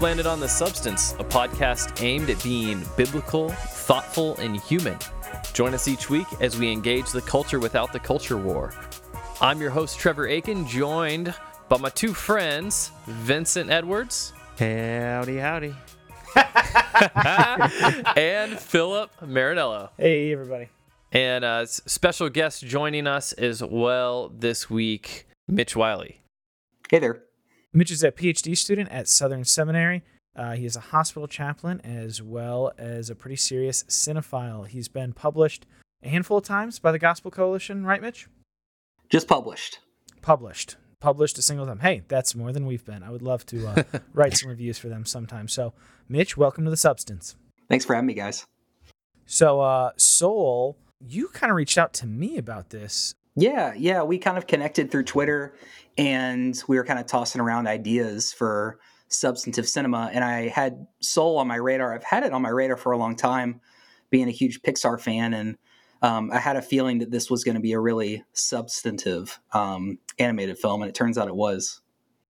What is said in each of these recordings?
You've landed on The Substance, a podcast aimed at being biblical, thoughtful, and human. Join us each week as we engage the culture without the culture war. I'm your host, Trevor Aiken, joined by my two friends, Vincent Edwards Howdy, howdy. and Philip Marinello. Hey, everybody. And uh, special guest joining us as well this week, Mitch Wiley. Hey there. Mitch is a PhD student at Southern Seminary. Uh, he is a hospital chaplain as well as a pretty serious cinephile. He's been published a handful of times by the Gospel Coalition, right, Mitch? Just published. Published. Published a single time. Hey, that's more than we've been. I would love to uh, write some reviews for them sometime. So, Mitch, welcome to the substance. Thanks for having me, guys. So, uh, Soul, you kind of reached out to me about this. Yeah, yeah. We kind of connected through Twitter and we were kind of tossing around ideas for substantive cinema. And I had Soul on my radar. I've had it on my radar for a long time, being a huge Pixar fan. And um, I had a feeling that this was going to be a really substantive um, animated film. And it turns out it was.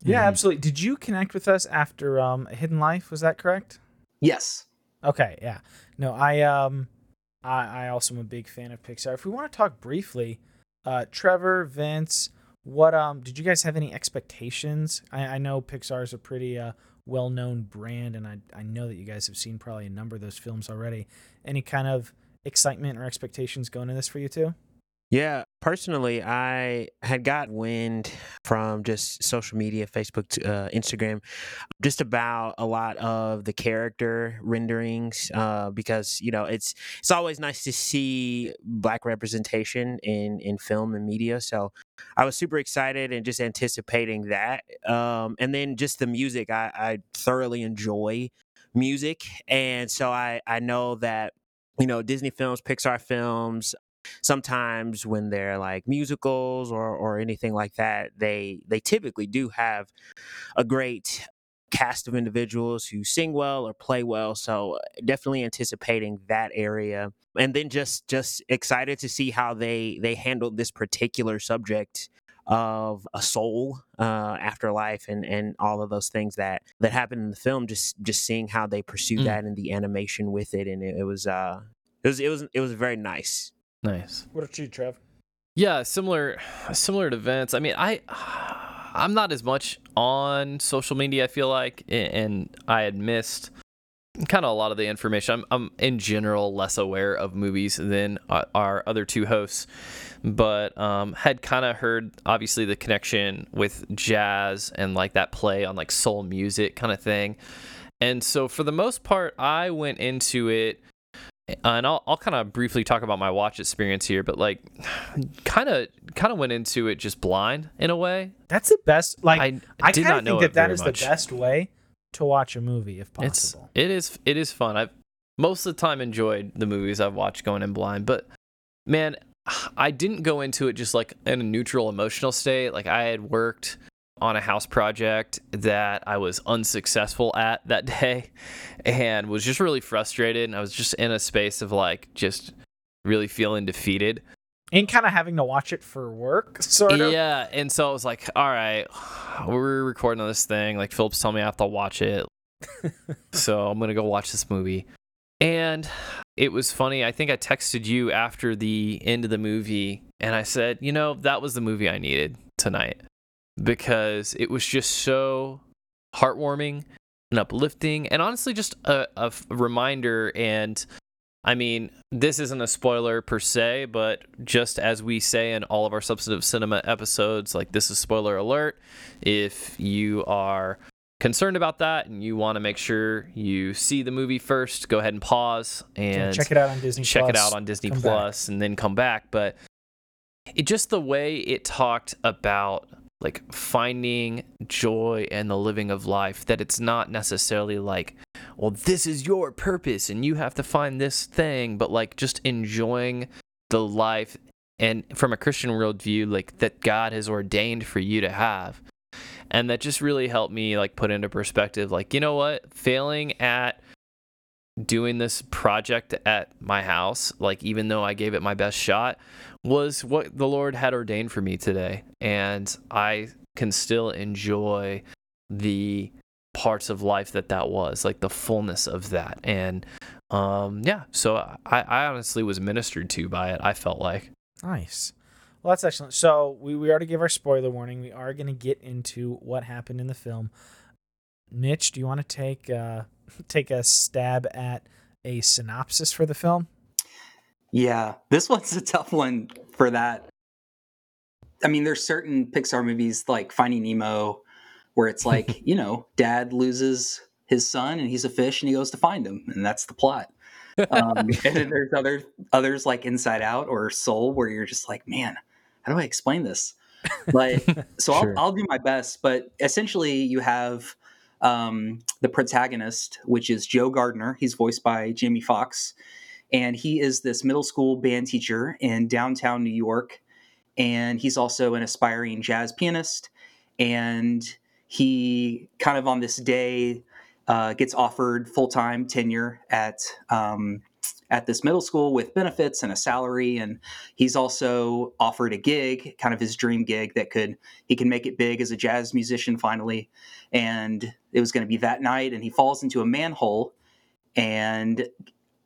Yeah, mm-hmm. absolutely. Did you connect with us after um, Hidden Life? Was that correct? Yes. Okay. Yeah. No, I um, I, I also am a big fan of Pixar. If we want to talk briefly, uh, Trevor, Vince, what um did you guys have any expectations? I, I know Pixar is a pretty uh, well known brand, and I I know that you guys have seen probably a number of those films already. Any kind of excitement or expectations going into this for you too? Yeah, personally, I had got wind from just social media, Facebook, uh, Instagram, just about a lot of the character renderings uh, because you know it's it's always nice to see black representation in in film and media. So I was super excited and just anticipating that, um, and then just the music. I, I thoroughly enjoy music, and so I I know that you know Disney films, Pixar films, sometimes when they're like musicals or or anything like that they they typically do have a great cast of individuals who sing well or play well so uh, definitely anticipating that area and then just just excited to see how they they handled this particular subject of a soul uh, afterlife and and all of those things that that happen in the film just just seeing how they pursue mm. that and the animation with it and it, it was uh it was it was it was very nice Nice. What about you, Trev? Yeah, similar similar to Vince. I mean, I I'm not as much on social media. I feel like, and I had missed kind of a lot of the information. I'm, I'm in general less aware of movies than our other two hosts, but um, had kind of heard obviously the connection with jazz and like that play on like soul music kind of thing. And so for the most part, I went into it Uh, and I'll, I'll kind of briefly talk about my watch experience here, but like, kind of kind of went into it just blind in a way. That's the best. Like, I, I did not think that that is much. the best way to watch a movie if possible. It's, it is it is fun. I've most of the time enjoyed the movies I've watched going in blind, but man, I didn't go into it just like in a neutral emotional state. Like I had worked on a house project that I was unsuccessful at that day and was just really frustrated. And I was just in a space of like just really feeling defeated. And kind of having to watch it for work, sort of. Yeah. And so I was like, all right, we're recording this thing. Like, Philip's told me I have to watch it. so I'm going to go watch this movie. And it was funny. I think I texted you after the end of the movie and I said, you know, that was the movie I needed tonight because it was just so heartwarming and uplifting and honestly just a, a reminder and I mean, this isn't a spoiler per se, but just as we say in all of our substantive cinema episodes, like this is spoiler alert. If you are concerned about that and you want to make sure you see the movie first, go ahead and pause and check it out on Disney. Plus. Check Plus, it out on Disney Plus, and then come back. But it just the way it talked about like finding joy and the living of life that it's not necessarily like well this is your purpose and you have to find this thing but like just enjoying the life and from a christian worldview like that god has ordained for you to have. And that just really helped me like put into perspective like you know what? Failing at doing this project at my house like even though i gave it my best shot was what the Lord had ordained for me today. And I can still enjoy the parts of life that that was, like the fullness of that. And um, yeah, so I, I honestly was ministered to by it. I felt like. Nice. Well, that's excellent. So we, we already gave our spoiler warning. We are going to get into what happened in the film. Mitch, do you want to take uh, take a stab at a synopsis for the film? Yeah, this one's a tough one for that. I mean, there's certain Pixar movies like Finding Nemo where it's like, you know, dad loses his son and he's a fish and he goes to find him, and that's the plot. Um, and then there's other others like Inside Out or Soul where you're just like, man, how do I explain this? Like, so Sure. I'll, I'll do my best, but essentially, you have um, the protagonist, which is Joe Gardner. He's voiced by Jamie Foxx, and he is this middle school band teacher in downtown New York, and he's also an aspiring jazz pianist. And he kind of on this day uh, gets offered full time tenure at um, at this middle school with benefits and a salary, and he's also offered a gig, kind of his dream gig that could he can make it big as a jazz musician finally. And it was going to be that night, and he falls into a manhole, and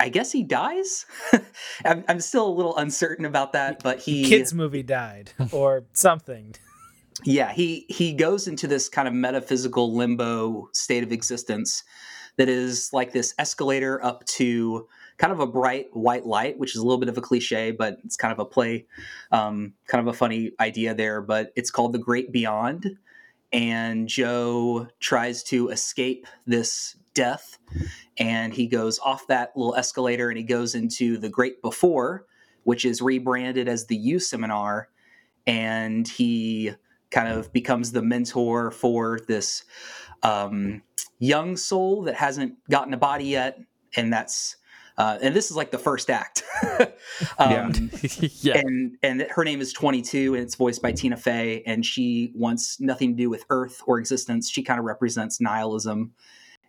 I guess he dies. I'm, I'm still a little uncertain about that, but he Kids movie died or something. yeah he he goes into this kind of metaphysical limbo state of existence that is like this escalator up to kind of a bright white light which is a little bit of a cliche but it's kind of a play um, kind of a funny idea there but it's called the great beyond and joe tries to escape this death and he goes off that little escalator and he goes into the great before which is rebranded as the You seminar and he kind of becomes the mentor for this um, young soul that hasn't gotten a body yet, and that's uh, and this is like the first act. um, yeah. And and her name is 22, and it's voiced by Tina Fey, and she wants nothing to do with Earth or existence. She kind of represents nihilism,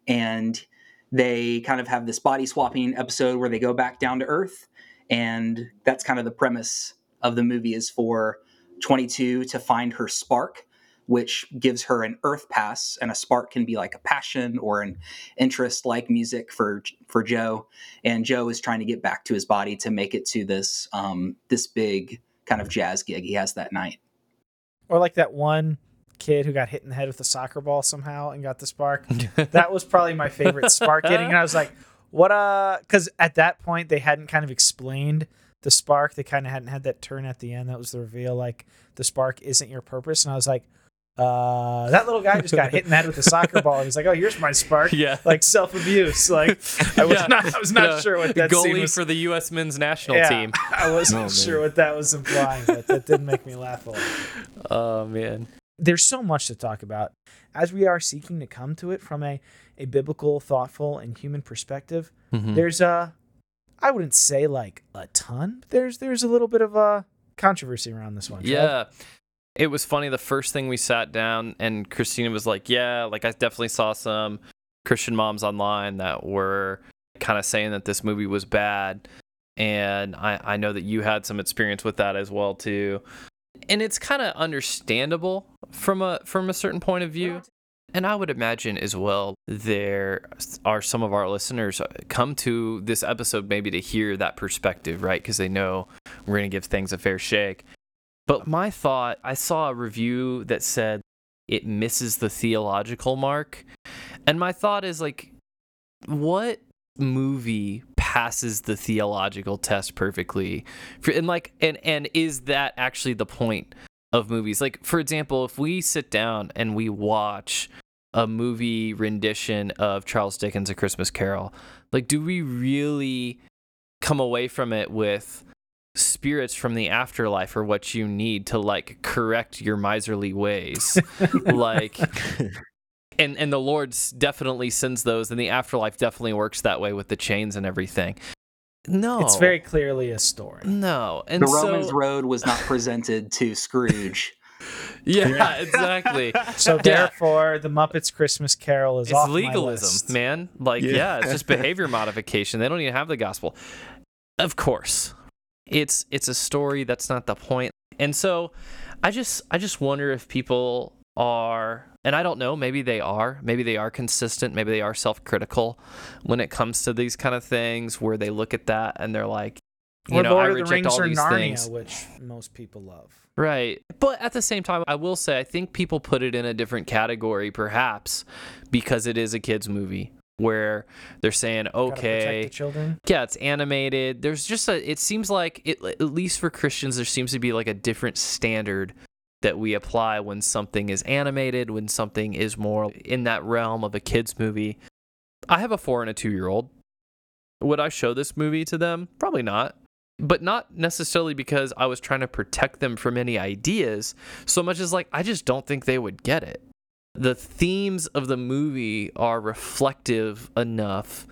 and they kind of have this body swapping episode where they go back down to Earth, and that's kind of the premise of the movie is for 22 to find her spark which gives her an earth pass and a spark can be like a passion or an interest like music for for joe. And joe is trying to get back to his body to make it to this um this big kind of jazz gig. He has that night. Or like that one kid who got hit in the head with a soccer ball somehow and got the spark. that was probably my favorite spark getting. And I was like, what uh because at that point they hadn't kind of explained the spark. They kind of hadn't had that turn at the end. That was the reveal, like the spark isn't your purpose. And I was like, uh that little guy just got hit in the head with a soccer ball. And he's like, Oh, here's my spark. yeah. Like self abuse. Like I was Yeah. not I was not The sure what that scene goalie was. for the U.S. men's national Yeah, team. I wasn't Oh, sure what that was implying, but that did make me laugh a lot. Oh man. There's so much to talk about as we are seeking to come to it from a, a biblical thoughtful and human perspective Mhm. there's a i wouldn't say like a ton but there's there's a little bit of a controversy around this one. Yeah. It was funny the first thing we sat down and Christina was like, "Yeah, like I definitely saw some Christian moms online that were kind of saying that this movie was bad." And I I know that you had some experience with that as well too. And it's kind of understandable from a from a certain point of view. And I would imagine as well there are some of our listeners uh, come to this episode maybe to hear that perspective, right? Because they know we're going to give things a fair shake. But my thought, I saw a review that said it misses the theological mark. And my thought is like, what movie passes the theological test perfectly? For, and like, and and is that actually the point of movies? Like, for example, if we sit down and we watch a movie rendition of Charles Dickens' A Christmas Carol, like, do we really come away from it with spirits from the afterlife or what you need to like correct your miserly ways like and and the Lord definitely sends those and the afterlife definitely works that way with the chains and everything. No. It's very clearly a story. No. And the so, romans road was not presented to scrooge. Yeah exactly. So therefore the muppets christmas carol is it's off my legalism list. man. Like Yeah. yeah. it's just behavior modification. They don't even have the gospel. Of course. It's it's a story that's not the point. point. And so i just i just wonder if people are and I don't know, maybe they are. Maybe they are consistent, maybe they are self-critical when it comes to these kind of things where they look at that and they're like you or know, I Lord the reject Rings all these Narnia, things. which most people love. Right. But at the same time, I will say I think people put it in a different category perhaps because it is a kids movie where they're saying, "Okay, the children. yeah, it's animated." There's just a it seems like it at least for Christians there seems to be like a different standard that we apply when something is animated, when something is more in that realm of a kids movie. I have a 4 and a 2 year old. Would I show this movie to them? Probably not but not necessarily because I was trying to protect them from any ideas, so much as like I just don't think they would get it. The themes of the movie are reflective enough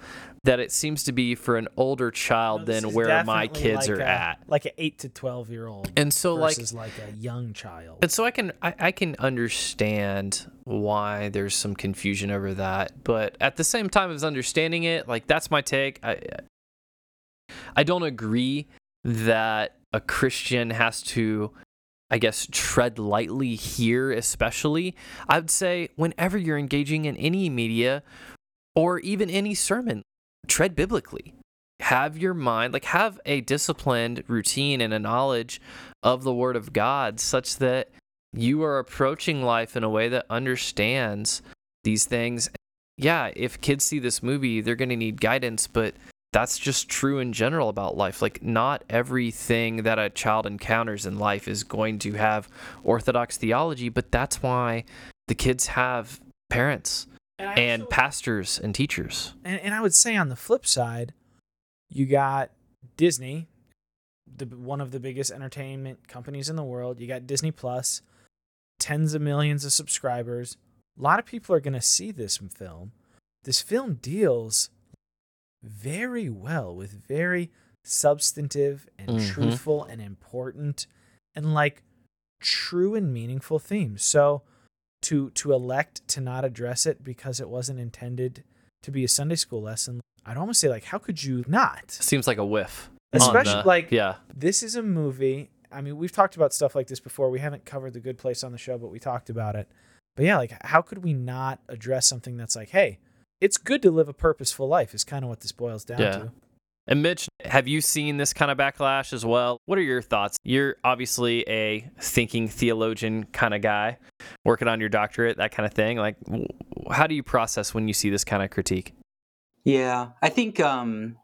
that it seems to be for an older child No, than where my kids like are a- at. Like an eight to twelve year old And so like versus like a young child. and so I can I, I can understand why there's some confusion over that, but at the same time as understanding it, like that's my take. I I don't agree that a Christian has to I guess tread lightly here especially. I would say whenever you're engaging in any media or even any sermon, tread biblically. Have your mind, like have a disciplined routine and a knowledge of the word of God such that you are approaching life in a way that understands these things. Yeah, if kids see this movie, they're going to need guidance, but that's just true in general about life. Like, not everything that a child encounters in life is going to have orthodox theology, but that's why the kids have parents And also- pastors and teachers. and, and I would say on the flip side, you got Disney, the one of the biggest entertainment companies in the world. You got Disney Plus, tens of millions of subscribers. A lot of people are going to see this film. This film deals very well with very substantive and Mhm. truthful and important and like true and meaningful themes. So to to elect to not address it because it wasn't intended to be a Sunday school lesson, I'd almost say like how could you not? Seems like a whiff. Especially the- like yeah, this is a movie. I mean, we've talked about stuff like this before. We haven't covered the good place on the show, but we talked about it. But yeah, like how could we not address something that's like, hey, it's good to live a purposeful life is kind of what this boils down Yeah. to. And Mitch, have you seen this kind of backlash as well? What are your thoughts? You're obviously a thinking theologian kind of guy, working on your doctorate, that kind of thing. Like, how do you process when you see this kind of critique? Yeah, I think. Um,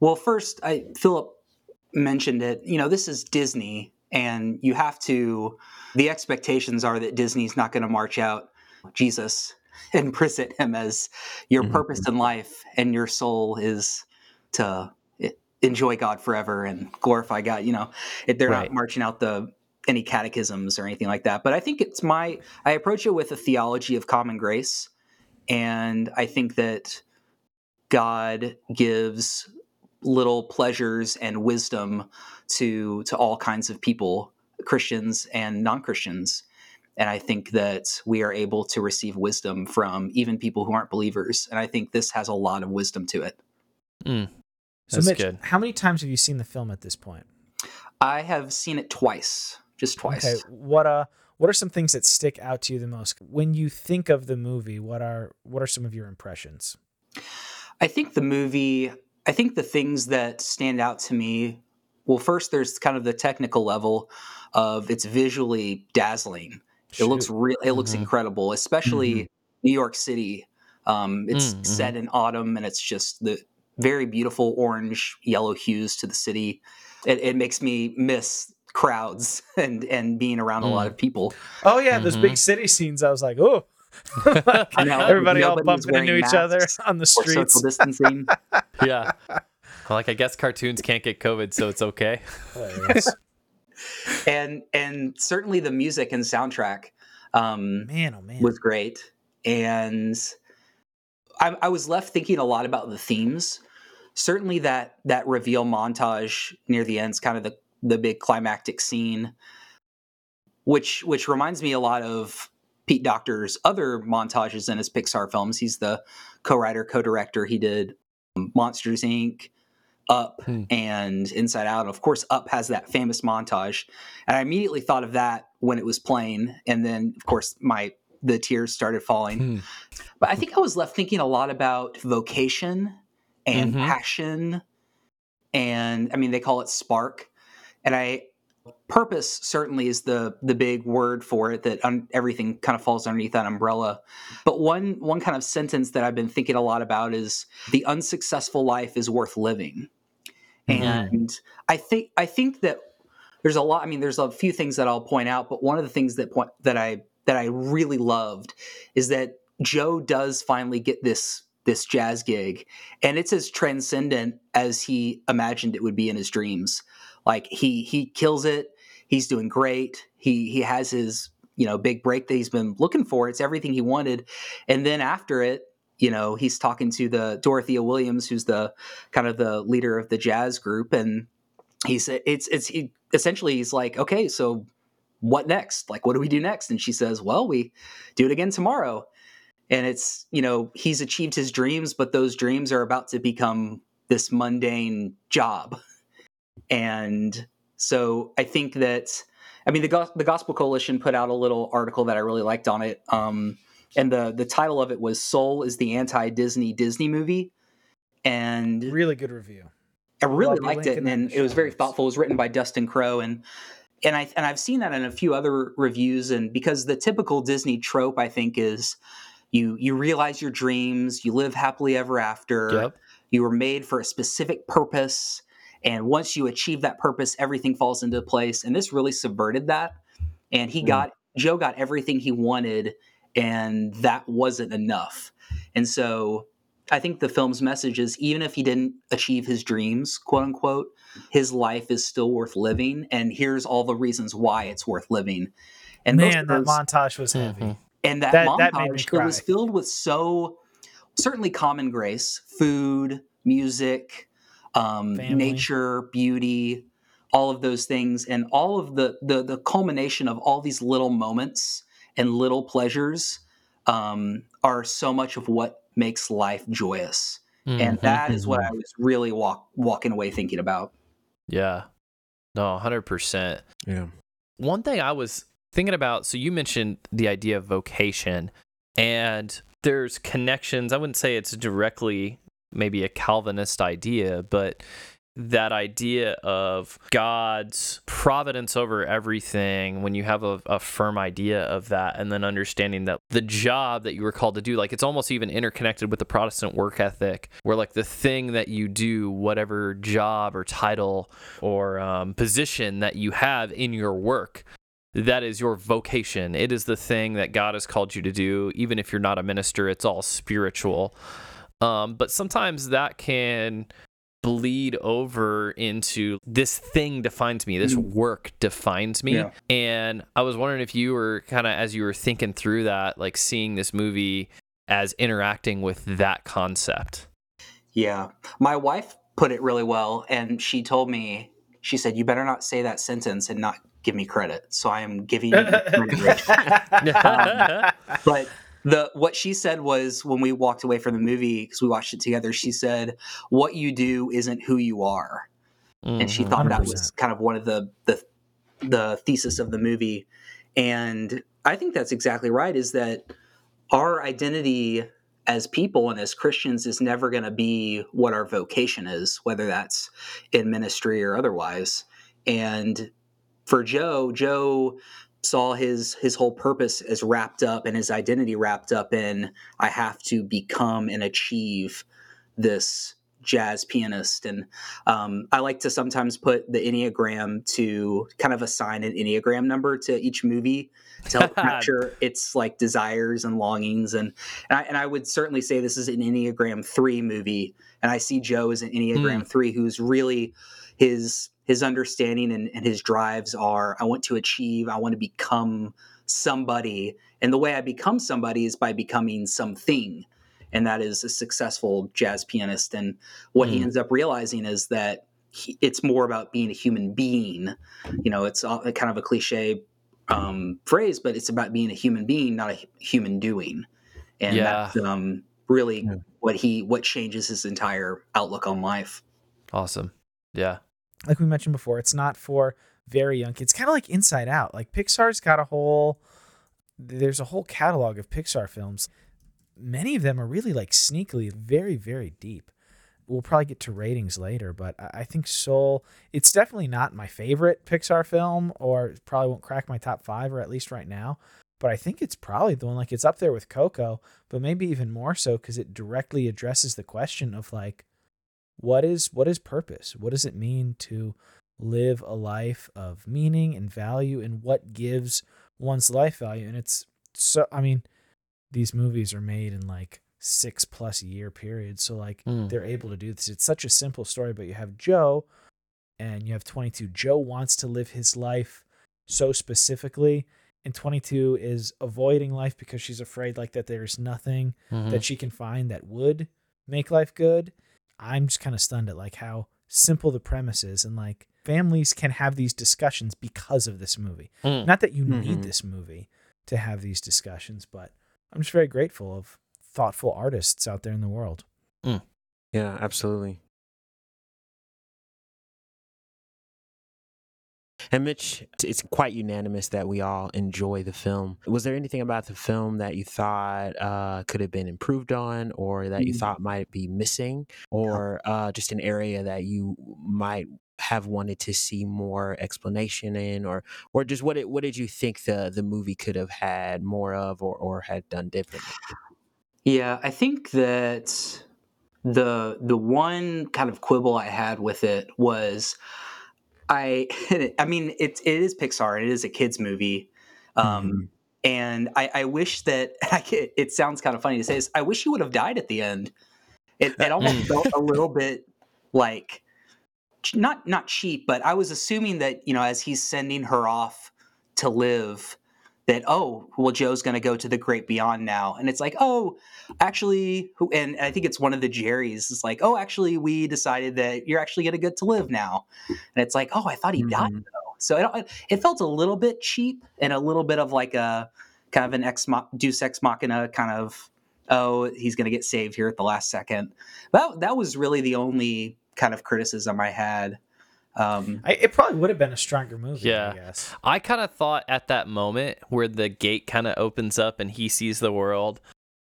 well, first, I Philip mentioned it. You know, this is Disney, and you have to. The expectations are that Disney's not going to march out Jesus and present him as your Mhm. purpose in life, and your soul is to enjoy God forever and glorify God. You know, if they're Right. not marching out the any catechisms or anything like that. But I think it's my. I approach it with a theology of common grace, and I think that God gives little pleasures and wisdom to to all kinds of people, Christians and non-Christians. And I think that we are able to receive wisdom from even people who aren't believers. And I think this has a lot of wisdom to it. Mm, So that's Mitch, good. how many times have you seen the film at this point? I have seen it twice, just twice. Okay, what uh what are some things that stick out to you the most when you think of the movie? What are what are some of your impressions? I think the movie, I think the things that stand out to me, well, first, there's kind of the technical level of it's visually dazzling. It looks real. It looks Mhm. incredible, especially New York City. Um, it's Mm, mhm. set in autumn, and it's just the very beautiful orange, yellow hues to the city. It, it makes me miss crowds and and being around a lot Mm. of people. Oh yeah, those Mhm. big city scenes. I was like, oh, I everybody all nobody bumping into each other on the or social streets. distancing. yeah. Like, I guess cartoons can't get COVID, so it's okay. And and certainly the music and soundtrack um, man, oh man. was great. And I, I was left thinking a lot about the themes. Certainly that that reveal montage near the end is kind of the the big climactic scene, which which reminds me a lot of Pete Docter's other montages in his Pixar films. He's the co-writer, co-director. He did Monsters Inc., Up Hmm. and Inside Out. Of course, Up has that famous montage, and I immediately thought of that when it was playing, and then of course my the tears started falling. Hmm. But I think I was left thinking a lot about vocation and Mhm. passion, and I mean they call it spark, and I purpose certainly is the the big word for it that un, everything kind of falls underneath that umbrella but one one kind of sentence that i've been thinking a lot about is the unsuccessful life is worth living Mhm. and i think i think that there's a lot i mean there's a few things that i'll point out but one of the things that point that i that i really loved is that joe does finally get this this jazz gig and it's as transcendent as he imagined it would be in his dreams. Like he he kills it. He's doing great. He he has his you know big break that he's been looking for. It's everything he wanted. And then after it you know he's talking to the dorothea williams who's the kind of the leader of the jazz group and he's it's it's he, essentially he's like okay so what next? Like what do we do next? And she says well we do it again tomorrow and it's you know he's achieved his dreams but those dreams are about to become this mundane job and so i think that i mean the, the gospel coalition put out a little article that i really liked on it um, and the the title of it was soul is the anti-disney disney movie and Really good review. I really Love liked it, and, the it was very thoughtful. It was written by Dustin Crow, and and I and I've seen that in a few other reviews. And because the typical Disney trope, I think, is you you realize your dreams, you live happily ever after. Yep. You were made for a specific purpose, and once you achieve that purpose, everything falls into place. And this really subverted that. And he Mm. got Joe got everything he wanted, and that wasn't enough. And so I think the film's message is even if he didn't achieve his dreams, quote unquote, his life is still worth living. And here's all the reasons why it's worth living. And those Man, that montage was heavy. And that, That- montage that made me it was filled with so certainly common grace food music um, nature beauty all of those things and all of the, the the culmination of all these little moments and little pleasures um, are so much of what makes life joyous and Mhm. that is what i was really walk, walking away thinking about Yeah. No, 100%. Yeah. One thing I was thinking about, so you mentioned the idea of vocation, and there's connections. I wouldn't say it's directly maybe a Calvinist idea, but that idea of God's providence over everything, when you have a, a firm idea of that, and then understanding that the job that you were called to do, like it's almost even interconnected with the Protestant work ethic, where like the thing that you do, whatever job or title or um, position that you have in your work, that is your vocation. It is the thing that God has called you to do. Even if you're not a minister, it's all spiritual. Um, but sometimes that can bleed over into this thing defines me, this Mhm. work defines me. Yeah. And I was wondering if you were kind of, as you were thinking through that, like seeing this movie as interacting with that concept. Yeah. My wife put it really well, and she told me, she said, You better not say that sentence and not give me credit. So I am giving you credit, Um, But the what she said was when we walked away from the movie, because we watched it together, she said, What you do isn't who you are. And she thought that 100%. was kind of one of the, the the thesis of the movie. And I think that's exactly right, is that our identity as people and as Christians is never going to be what our vocation is, whether that's in ministry or otherwise. And for Joe, Joe saw his his whole purpose as wrapped up and his identity wrapped up in I have to become and achieve this jazz pianist and um, I like to sometimes put the Enneagram to kind of assign an Enneagram number to each movie to help capture its like desires and longings. And and I, and I would certainly say this is an Enneagram three movie. And I see Joe as an Enneagram three, who's really his his understanding and, and his drives are I want to achieve, I want to become somebody. And the way I become somebody is by becoming something and that is a successful jazz pianist. And what he Mm. ends up realizing is that he, it's more about being a human being. You know, it's all, kind of a cliche um, phrase, but it's about being a human being, not a human doing. And Yeah. that's um, really Yeah. what he what changes his entire outlook on life. Awesome. Yeah. Like we mentioned before, it's not for very young kids. It's Kind of like Inside Out. Like Pixar's got a whole there's a whole catalog of Pixar films. Many of them are really like sneakily very very deep. We'll probably get to ratings later, but I think Soul it's definitely not my favorite Pixar film or probably won't crack my top 5 or at least right now. But I think it's probably the one like it's up there with Coco, but maybe even more so cuz it directly addresses the question of like what is what is purpose? What does it mean to live a life of meaning and value and what gives one's life value? And it's so I mean, these movies are made in like six plus year periods. So like Mm. they're able to do this. It's such a simple story, but you have Joe and you have 22. Joe wants to live his life so specifically. And 22 is avoiding life because she's afraid like that there's nothing Mhm. that she can find that would make life good. I'm just kind of stunned at like how simple the premise is and like families can have these discussions because of this movie. Mm. Not that you need Mhm. this movie to have these discussions, but I'm just very grateful of thoughtful artists out there in the world. Yeah, absolutely. And Mitch, it's quite unanimous that we all enjoy the film. Was there anything about the film that you thought uh, could have been improved on, or that you Mm. thought might be missing, or uh, just an area that you might have wanted to see more explanation in, or or just what it, what did you think the the movie could have had more of, or or had done differently? Yeah, I think that the the one kind of quibble I had with it was I I mean it it is Pixar, it is a kids movie. Um Mhm. and I, I wish that I ca- it sounds kind of funny to say this. I wish he would have died at the end. It, it almost felt a little bit like not not cheap, but I was assuming that you know as he's sending her off to live, that oh well Joe's going to go to the great beyond now, and it's like oh actually, and I think it's one of the Jerry's. It's like oh actually we decided that you're actually going to get to live now, and it's like oh I thought he died Mhm. though. So it, it felt a little bit cheap and a little bit of like a kind of an ex Deus ex machina kind of oh he's going to get saved here at the last second. That that was really the only kind of criticism I had. Um, I, it probably would have been a stronger movie, Yeah. I guess. I kind of thought at that moment where the gate kind of opens up and he sees the world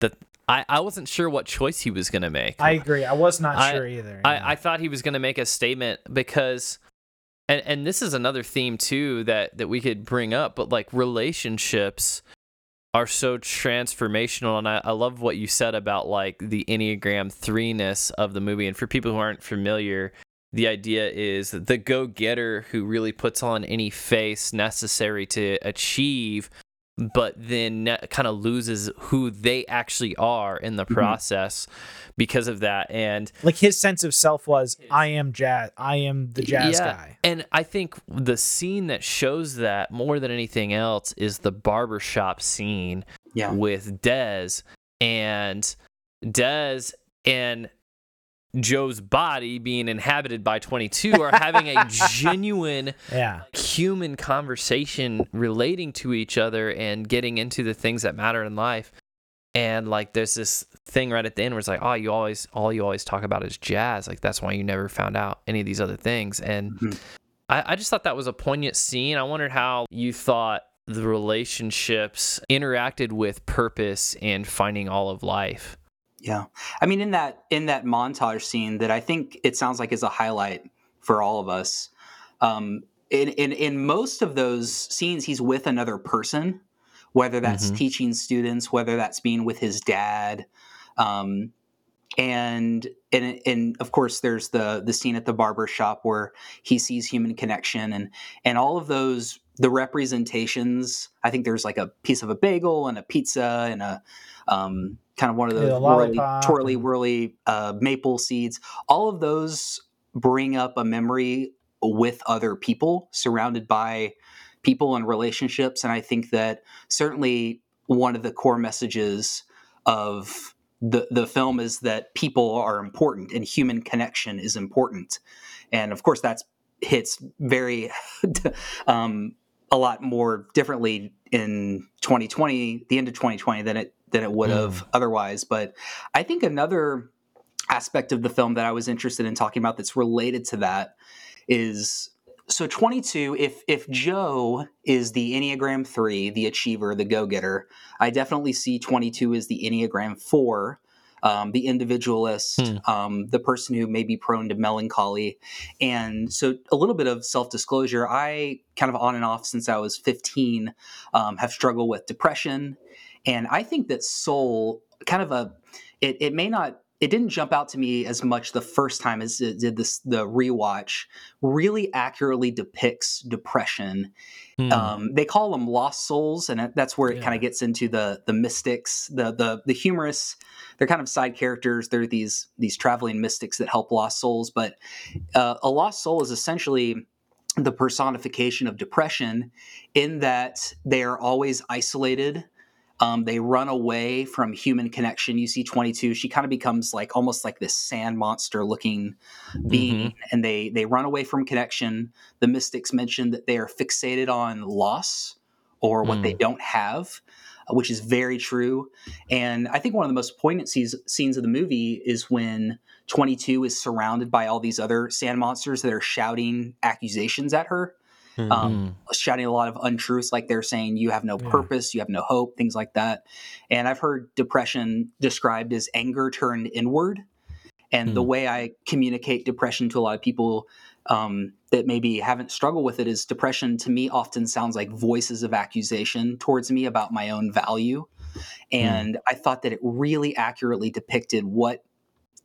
that I, I wasn't sure what choice he was going to make. I agree. I was not I- sure either. yeah. I, I thought he was going to make a statement because, and, and this is another theme too that, that we could bring up, but like relationships are so transformational. And I, I love what you said about like the Enneagram threeness of the movie. And for people who aren't familiar, the idea is the go getter who really puts on any face necessary to achieve, but then kind of loses who they actually are in the Mhm. process because of that. And like his sense of self was, I am jazz. I am the jazz Yeah. guy. And I think the scene that shows that more than anything else is the barbershop scene yeah, with Dez and Dez and Joe's body being inhabited by 22 are having a genuine Yeah. human conversation relating to each other and getting into the things that matter in life. And like there's this thing right at the end where it's like, oh, you always all you always talk about is jazz. Like that's why you never found out any of these other things. And Mhm. I, I just thought that was a poignant scene. I wondered how you thought the relationships interacted with purpose and finding all of life. Yeah. I mean, in that in that montage scene that I think it sounds like is a highlight for all of us. Um, in in in most of those scenes, he's with another person, whether that's Mhm. teaching students, whether that's being with his dad. Um, and and and of course there's the the scene at the barber shop where he sees human connection and and all of those the representations i think there's like a piece of a bagel and a pizza and a um, kind of one of Yeah, those the whirly, twirly, whirly uh, maple seeds. All of those bring up a memory with other people surrounded by people and relationships and i think that certainly one of the core messages of the the film is that people are important and human connection is important. And of course that's hits very um, a lot more differently in 2020 the end of 2020 than it than it would mm. have otherwise. But i think another aspect of the film that I was interested in talking about that's related to that is so 22 if if joe is the enneagram 3 the achiever the go-getter i definitely see 22 as the enneagram 4 um, the individualist Hmm. um, the person who may be prone to melancholy and so a little bit of self-disclosure i kind of on and off since i was 15 um, have struggled with depression and i think that soul kind of a it, it may not it didn't jump out to me as much the first time as it did this the rewatch really accurately depicts depression Hmm. um, they call them lost souls and that's where it Yeah. kind of gets into the the mystics the the the humorous they're kind of side characters they're these these traveling mystics that help lost souls but uh, a lost soul is essentially the personification of depression in that they are always isolated um, they run away from human connection. You see 22, she kind of becomes like almost like this sand monster looking being, and they they run away from connection. The mystics mention that they are fixated on loss or what they don't have, uh, which is very true. And I think one of the most poignant scenes, scenes of the movie is when 22 is surrounded by all these other sand monsters that are shouting accusations at her Mhm. um, shouting a lot of untruths, like they're saying you have no Yeah. purpose, you have no hope, things like that. And I've heard depression described as anger turned inward. And the Hmm. way I communicate depression to a lot of people um, that maybe haven't struggled with it is depression to me often sounds like voices of accusation towards me about my own value. And I thought that it really accurately depicted what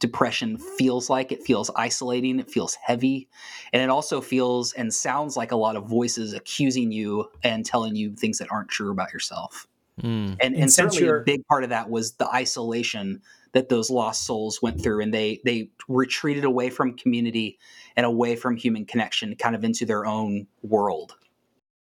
depression feels like. It feels isolating, it feels heavy, and it also feels and sounds like a lot of voices accusing you and telling you things that aren't true about yourself. Hmm. And, And and since certainly a you're- big part of that was the isolation that those lost souls went through, and they they retreated away from community and away from human connection, kind of into their own world.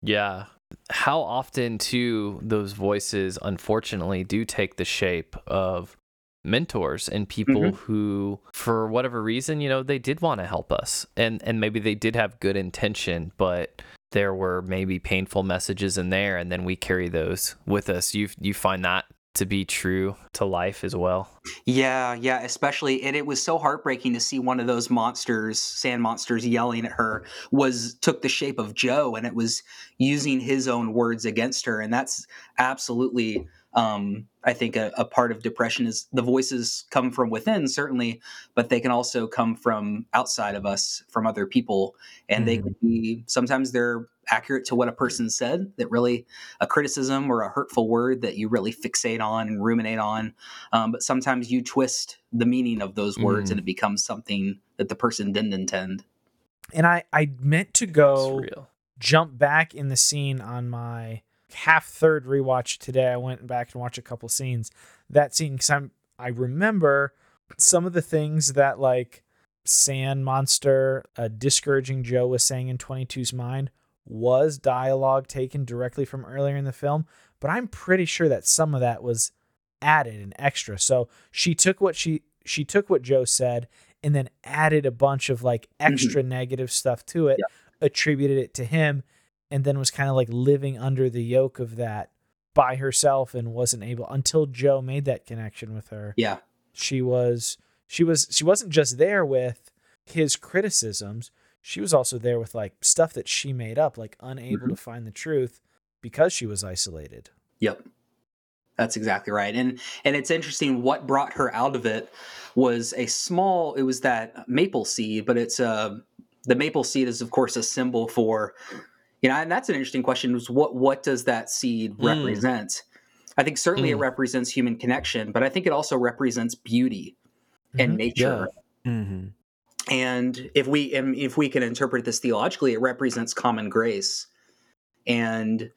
Yeah. How often, too, those voices unfortunately do take the shape of mentors and people Mhm. who, for whatever reason, you know, they did want to help us. And, and maybe they did have good intention, but there were maybe painful messages in there. And then we carry those with us. You, you find that to be true to life as well. Yeah, yeah, especially and it was so heartbreaking to see one of those monsters, sand monsters yelling at her was took the shape of Joe and it was using his own words against her and that's absolutely um I think a, a part of depression is the voices come from within certainly, but they can also come from outside of us from other people and they can be sometimes they're accurate to what a person said that really a criticism or a hurtful word that you really fixate on and ruminate on um, but sometimes you twist the meaning of those words Mm. and it becomes something that the person didn't intend. And I I meant to go jump back in the scene on my half third rewatch today. I went back and watched a couple scenes. That scene because I'm I remember some of the things that like Sand Monster, uh, discouraging Joe was saying in 22's mind was dialogue taken directly from earlier in the film, but I'm pretty sure that some of that was added and extra. So she took what she she took what Joe said and then added a bunch of like extra negative stuff to it, attributed it to him, and then was kind of like living under the yoke of that by herself and wasn't able until Joe made that connection with her. Yeah. She was she was she wasn't just there with his criticisms, she was also there with like stuff that she made up, like unable to find the truth because she was isolated. Yep. That's exactly right. And and it's interesting what brought her out of it was a small it was that maple seed, but it's uh the maple seed is of course a symbol for you know, and that's an interesting question was what what does that seed Mm. represent? I think certainly it Mm. represents human connection, but I think it also represents beauty and Mhm. nature. Mhm. and if we and if we can interpret this theologically it represents common grace and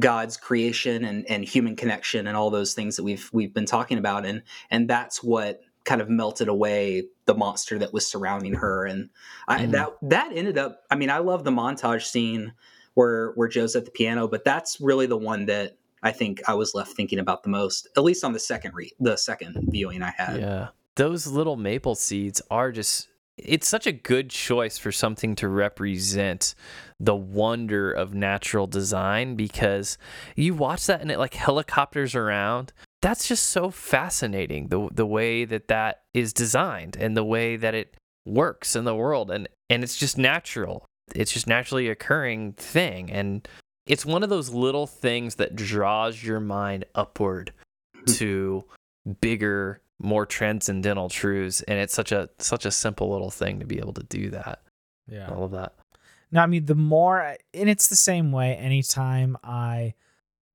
god's creation and and human connection and all those things that we've we've been talking about and and that's what kind of melted away the monster that was surrounding her and I, Mhm. that that ended up i mean i love the montage scene where where joe's at the piano but that's really the one that i think i was left thinking about the most at least on the second re- the second viewing i had Yeah. Those little maple seeds are just it's such a good choice for something to represent the wonder of natural design because you watch that and it like helicopters around that's just so fascinating the the way that that is designed and the way that it works in the world and and it's just natural it's just naturally occurring thing and it's one of those little things that draws your mind upward hmm. to bigger more transcendental truths and it's such a such a simple little thing to be able to do that Yeah. all of that No, I mean the more, I, and it's the same way. Anytime I,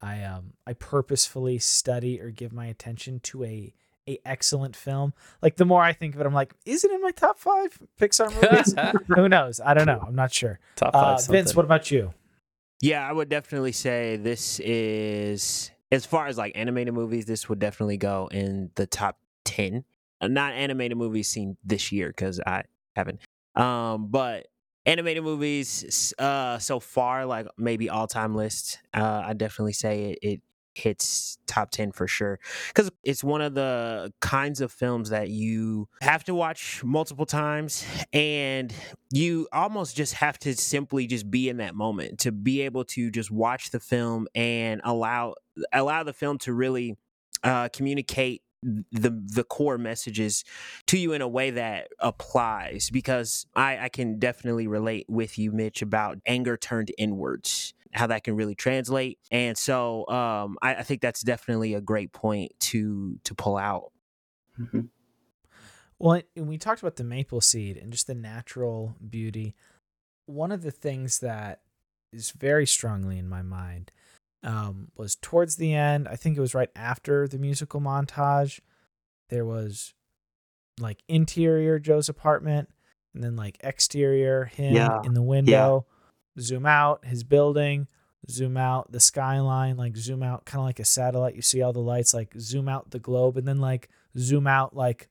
I um, I purposefully study or give my attention to a a excellent film, like the more I think of it, I'm like, is it in my top five Pixar movies? Who knows? I don't know. I'm not sure. top five Uh, Vince, something. what about you? Yeah, I would definitely say this is as far as like animated movies, this would definitely go in the top ten. Uh, Not animated movies seen this year because I haven't. Um, but animated movies uh so far, like maybe all time list. Uh, I definitely say it, it hits top 10 for sure because it's one of the kinds of films that you have to watch multiple times and you almost just have to simply just be in that moment to be able to just watch the film and allow allow the film to really uh, communicate the the core messages to you in a way that applies because I, I can definitely relate with you Mitch about anger turned inwards how that can really translate and so um, I, I think that's definitely a great point to to pull out Mhm. Well, and we talked about the maple seed and just the natural beauty. One of the things that is very strongly in my mind um, was towards the end. I think it was right after the musical montage. There was like interior Joe's apartment, and then like exterior him Yeah. in the window. Zoom out his building. Zoom out the skyline. Like zoom out, kind of like a satellite. You see all the lights. Like zoom out the globe, and then like zoom out like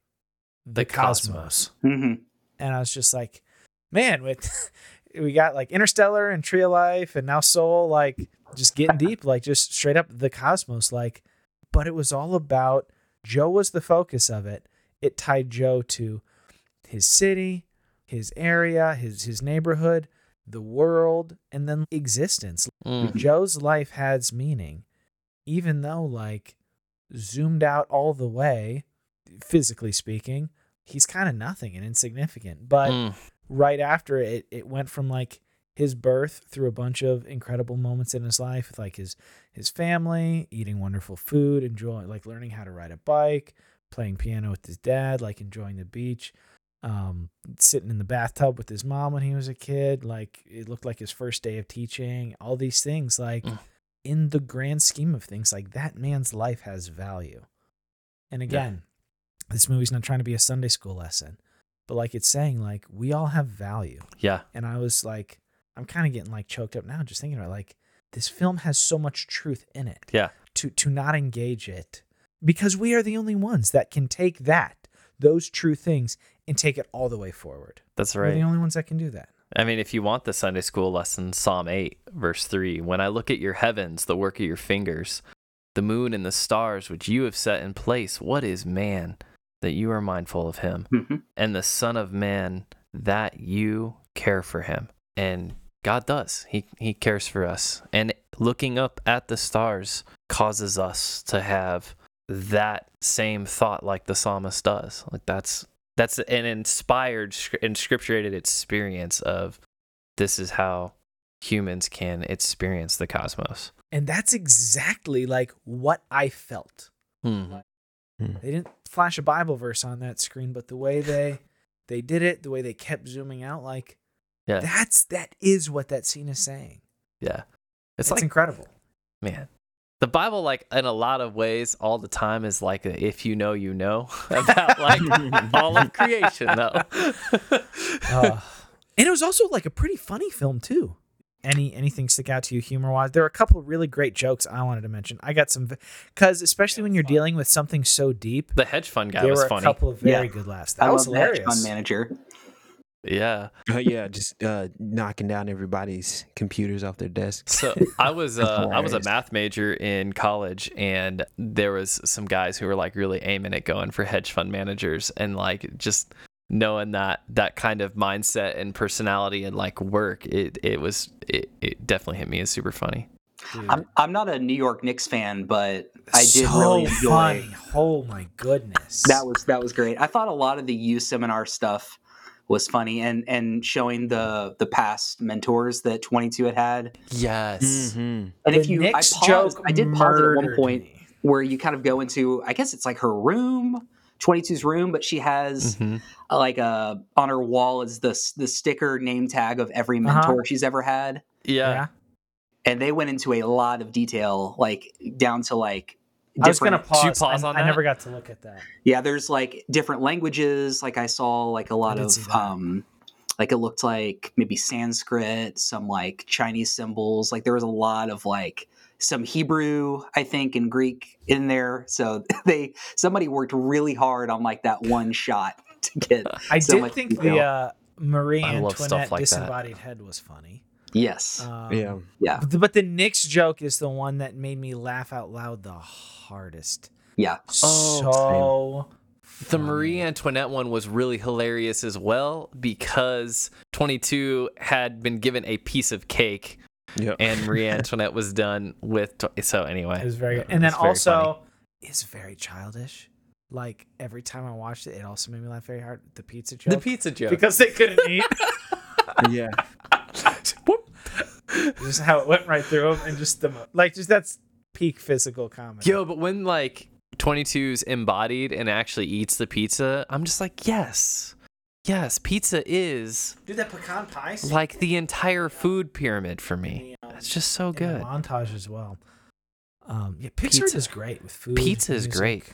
the, The cosmos. cosmos. Mhm. And I was just like, man, with we got like Interstellar and Tree of Life and now Soul, like just getting deep, like just straight up the cosmos. Like, but it was all about Joe was the focus of it. It tied Joe to his city, his area, his his neighborhood, the world, and then existence. Mm. Joe's life has meaning, even though, like, zoomed out all the way, physically speaking, he's kind of nothing and insignificant. But Mm. Right after it, it went from like his birth through a bunch of incredible moments in his life with like his his family, eating wonderful food, enjoying like learning how to ride a bike, playing piano with his dad, like enjoying the beach, um, sitting in the bathtub with his mom when he was a kid, like it looked like his first day of teaching, all these things, like Mm. in the grand scheme of things, like that man's life has value. And again, this movie's not trying to be a Sunday school lesson, but like it's saying, like, we all have value. yeah And I was like, I'm kind of getting like choked up now just thinking about it. like this film has so much truth in it. Yeah. To to not engage it because we are the only ones that can take that those true things and take it all the way forward. that's right. We're the only ones that can do that. I mean, if you want the Sunday school lesson, Psalm 8, verse 3 When I look at your heavens, the work of your fingers, the moon and the stars which you have set in place, what is man that you are mindful of him? Mhm. And the Son of Man that you care for him. And God does. He, he cares for us. And looking up at the stars causes us to have that same thought like the psalmist does. Like that's that's an inspired scr- inscripturated experience of this is how humans can experience the cosmos. And that's exactly like what I felt. Hmm. They didn't flash a Bible verse on that screen, but the way they they did it, the way they kept zooming out, like Yeah. that's that is what that scene is saying. Yeah. It's It's like incredible. man. The Bible, like in a lot of ways, all the time is like a if you know, you know about like all of creation, though. Uh, and it was also like a pretty funny film too. Any anything stick out to you humor wise? There are a couple of really great jokes I wanted to mention. I got some because especially when you're dealing with something so deep, the hedge fund guy there was were a funny. couple of very Yeah. good laughs. I That was love that hilarious. fund manager. Yeah. Uh, yeah, just uh, knocking down everybody's computers off their desks. So I was uh, I was a math major in college, and there was some guys who were like really aiming at going for hedge fund managers, and like just knowing that that kind of mindset and personality and like work, it it was it, it definitely hit me as super funny. Dude. I'm, I'm not a New York Knicks fan, but I did so really enjoy. funny. Oh my goodness. That was that was great. I thought a lot of the youth seminar stuff was funny, and and showing the the past mentors that 22 had had. Yes. Mhm. And the if you, Knicks I paused, joke I did pause at one point me. where you kind of go into, I guess it's like her room, 22's room, but she has Mhm. uh, like a on her wall is the the sticker name tag of every Uh-huh. mentor she's ever had, Yeah. Yeah. and they went into a lot of detail, like down to like. I was gonna different- you pause. pause I, on I that? never got to look at that. Yeah, there's like different languages. Like I saw like a lot of um like it looked like maybe Sanskrit, some like Chinese symbols. Like there was a lot of like some Hebrew, I think, and Greek in there. So they somebody worked really hard on like that one shot to get I so did much think detail. the uh, Marie I Antoinette like that. disembodied head was funny. Yes. Um, Yeah. Yeah. But the, but the Knicks joke is the one that made me laugh out loud the hardest. Yeah. Oh, so The. Marie Antoinette one was really hilarious as well because 22 had been given a piece of cake Yep. and Marie Antoinette was done with. tw- So anyway, It was very good. And then very also, funny. it's very childish. Like every time I watched it, it also made me laugh very hard. The pizza joke. the pizza joke. because they couldn't eat. yeah. Whoop. just how it went right through them, and just the like, just that's peak physical comedy. Yo, but when like 22's embodied and actually eats the pizza, I'm just like, yes, yes, pizza is dude, that pecan pie. scene like the entire food pyramid for me. It's just so in the good. montage as well. Um, yeah, Pixar Pizza- is great with food. Pizza is music. great.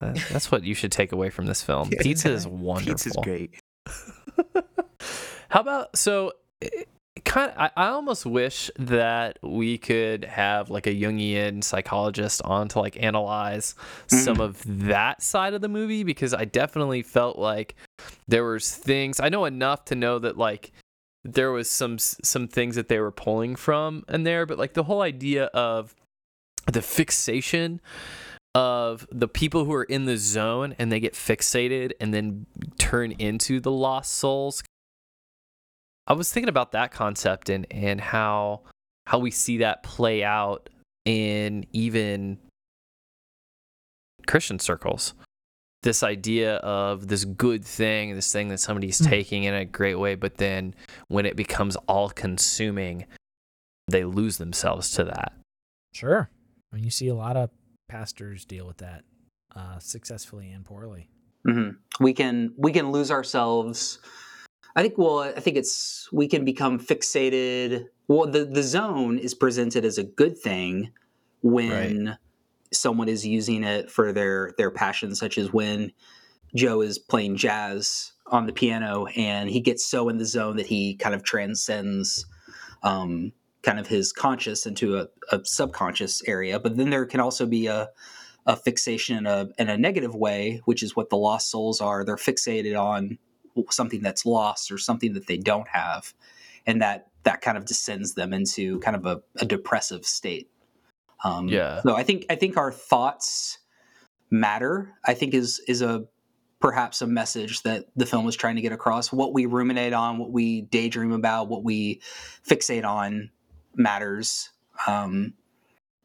That- That's what you should take away from this film. Pizza is wonderful. Pizza's great. How about so? It, kind of, I, I almost wish that we could have like a Jungian psychologist on to like analyze some of that side of the movie because I definitely felt like there was things I know enough to know that like there was some some things that they were pulling from in there, but like the whole idea of the fixation of the people who are in the zone and they get fixated and then turn into the lost souls. I was thinking about that concept and and how how we see that play out in even Christian circles. This idea of this good thing, this thing that somebody's Hmm. taking in a great way, but then when it becomes all consuming, they lose themselves to that. Sure. I mean, you see a lot of pastors deal with that uh, successfully and poorly. hmm We can we can lose ourselves. I think. Well, I think it's we can become fixated. Well, the the zone is presented as a good thing when someone is using it for their their passion, such as when Joe is playing jazz on the piano and he gets so in the zone that he kind of transcends um, kind of his conscious into a, a subconscious area. But then there can also be a a fixation in a, in a negative way, which is what the lost souls are. They're fixated on something that's lost or something that they don't have, and that that kind of descends them into kind of a, a depressive state. Um, Yeah. So I think I think our thoughts matter. I think is is a perhaps a message that the film is trying to get across. What we ruminate on, what we daydream about, what we fixate on matters. Um,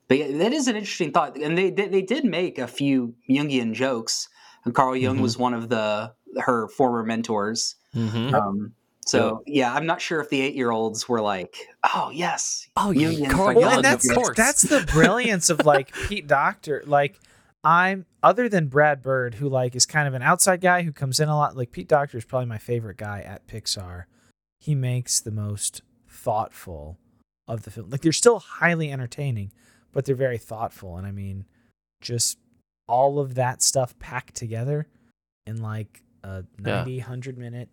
but yeah, that is an interesting thought, and they they, they did make a few Jungian jokes. And Carl Jung Mhm. was one of the her former mentors. Mm-hmm. Um, so yeah, I'm not sure if the eight year olds were like, "Oh yes, Oh, yeah, Jungian Carl. Well, and that's course. that's the brilliance of like Pete Docter. Like I'm other than Brad Bird, who like is kind of an outside guy who comes in a lot. Like Pete Docter is probably my favorite guy at Pixar. He makes the most thoughtful of the film. Like they're still highly entertaining, but they're very thoughtful. And I mean, just all of that stuff packed together in like a 90, 100 minute,